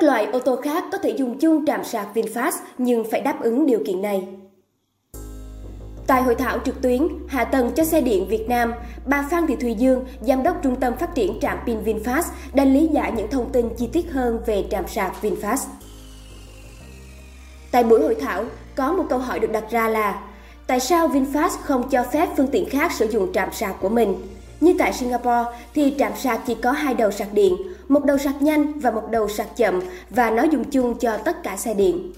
Các loại ô tô khác có thể dùng chung trạm sạc VinFast nhưng phải đáp ứng điều kiện này. Tại hội thảo trực tuyến Hạ tầng cho xe điện Việt Nam, bà Phan Thị Thùy Dương, Giám đốc Trung tâm Phát triển trạm pin VinFast đã lý giải những thông tin chi tiết hơn về trạm sạc VinFast. Tại buổi hội thảo, có một câu hỏi được đặt ra là tại sao VinFast không cho phép phương tiện khác sử dụng trạm sạc của mình? Như tại Singapore thì trạm sạc chỉ có hai đầu sạc điện, một đầu sạc nhanh và một đầu sạc chậm và nó dùng chung cho tất cả xe điện.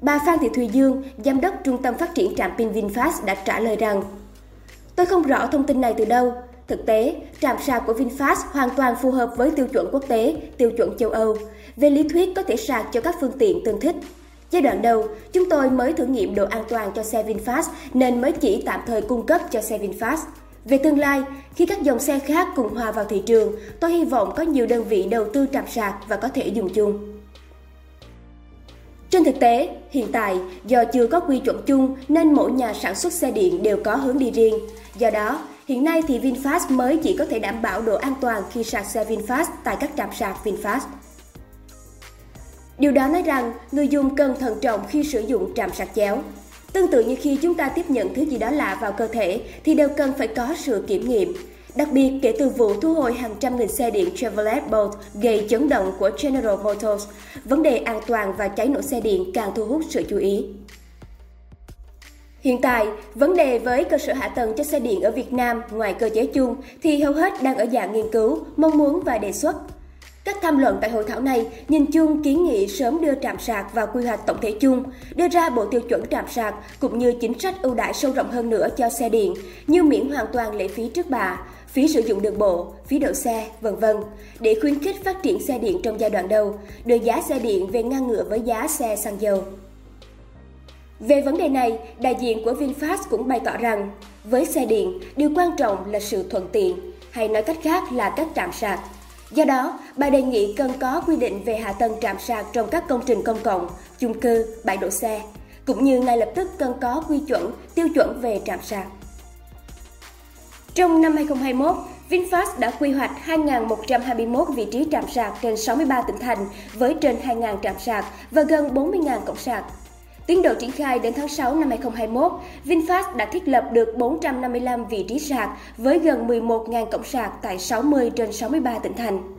Bà Phan Thị Thùy Dương, Giám đốc Trung tâm Phát triển trạm pin VinFast đã trả lời rằng Tôi không rõ thông tin này từ đâu. Thực tế, trạm sạc của VinFast hoàn toàn phù hợp với tiêu chuẩn quốc tế, tiêu chuẩn châu Âu. Về lý thuyết có thể sạc cho các phương tiện tương thích. Giai đoạn đầu, chúng tôi mới thử nghiệm độ an toàn cho xe VinFast nên mới chỉ tạm thời cung cấp cho xe VinFast. Về tương lai, khi các dòng xe khác cùng hòa vào thị trường, tôi hy vọng có nhiều đơn vị đầu tư trạm sạc và có thể dùng chung. Trên thực tế, hiện tại, do chưa có quy chuẩn chung nên mỗi nhà sản xuất xe điện đều có hướng đi riêng. Do đó, hiện nay thì VinFast mới chỉ có thể đảm bảo độ an toàn khi sạc xe VinFast tại các trạm sạc VinFast. Điều đó nói rằng người dùng cần thận trọng khi sử dụng trạm sạc chéo. Tương tự như khi chúng ta tiếp nhận thứ gì đó lạ vào cơ thể thì đều cần phải có sự kiểm nghiệm. Đặc biệt, kể từ vụ thu hồi hàng trăm nghìn xe điện Chevrolet Bolt gây chấn động của General Motors, vấn đề an toàn và cháy nổ xe điện càng thu hút sự chú ý. Hiện tại, vấn đề với cơ sở hạ tầng cho xe điện ở Việt Nam ngoài cơ chế chung thì hầu hết đang ở dạng nghiên cứu, mong muốn và đề xuất. Các tham luận tại hội thảo này nhìn chung kiến nghị sớm đưa trạm sạc vào quy hoạch tổng thể chung, đưa ra bộ tiêu chuẩn trạm sạc cũng như chính sách ưu đãi sâu rộng hơn nữa cho xe điện như miễn hoàn toàn lệ phí trước bạ, phí sử dụng đường bộ, phí đậu xe, vân vân để khuyến khích phát triển xe điện trong giai đoạn đầu, đưa giá xe điện về ngang ngửa với giá xe xăng dầu. Về vấn đề này, đại diện của VinFast cũng bày tỏ rằng, với xe điện, điều quan trọng là sự thuận tiện, hay nói cách khác là các trạm sạc. Do đó, bà đề nghị cần có quy định về hạ tầng trạm sạc trong các công trình công cộng, chung cư, bãi đỗ xe, cũng như ngay lập tức cần có quy chuẩn, tiêu chuẩn về trạm sạc. Trong năm 2021, VinFast đã quy hoạch 2.121 vị trí trạm sạc trên 63 tỉnh thành với trên 2.000 trạm sạc và gần 40.000 cổng sạc. Tiến độ triển khai đến tháng 6 năm 2021, VinFast đã thiết lập được 455 vị trí sạc với gần 11.000 cổng sạc tại 60 trên 63 tỉnh thành.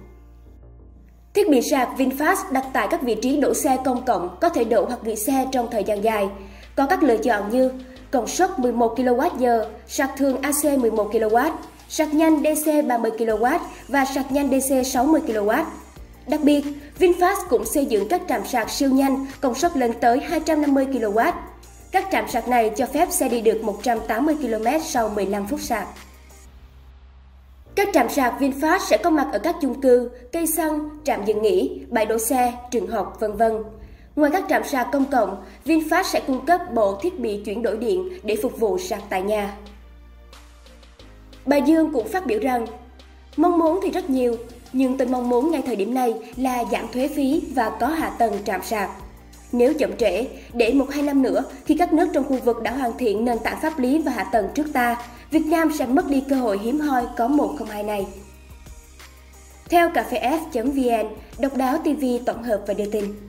Thiết bị sạc VinFast đặt tại các vị trí đổ xe công cộng có thể đổ hoặc gửi xe trong thời gian dài. Có các lựa chọn như công suất 11 kWh, sạc thường AC 11 kW, sạc nhanh DC 30 kW và sạc nhanh DC 60 kW. Đặc biệt, VinFast cũng xây dựng các trạm sạc siêu nhanh công suất lên tới 250 kW. Các trạm sạc này cho phép xe đi được 180 km sau 15 phút sạc. Các trạm sạc VinFast sẽ có mặt ở các chung cư, cây xăng, trạm dừng nghỉ, bãi đỗ xe, trường học, vân vân. Ngoài các trạm sạc công cộng, VinFast sẽ cung cấp bộ thiết bị chuyển đổi điện để phục vụ sạc tại nhà. Bà Dương cũng phát biểu rằng, mong muốn thì rất nhiều, nhưng tôi mong muốn ngay thời điểm này là giảm thuế phí và có hạ tầng trạm sạc. Nếu chậm trễ, để một hai năm nữa, khi các nước trong khu vực đã hoàn thiện nền tảng pháp lý và hạ tầng trước ta, Việt Nam sẽ mất đi cơ hội hiếm hoi có 102 này. Theo Cafe F.VN, độc đáo TV tổng hợp và đưa tin.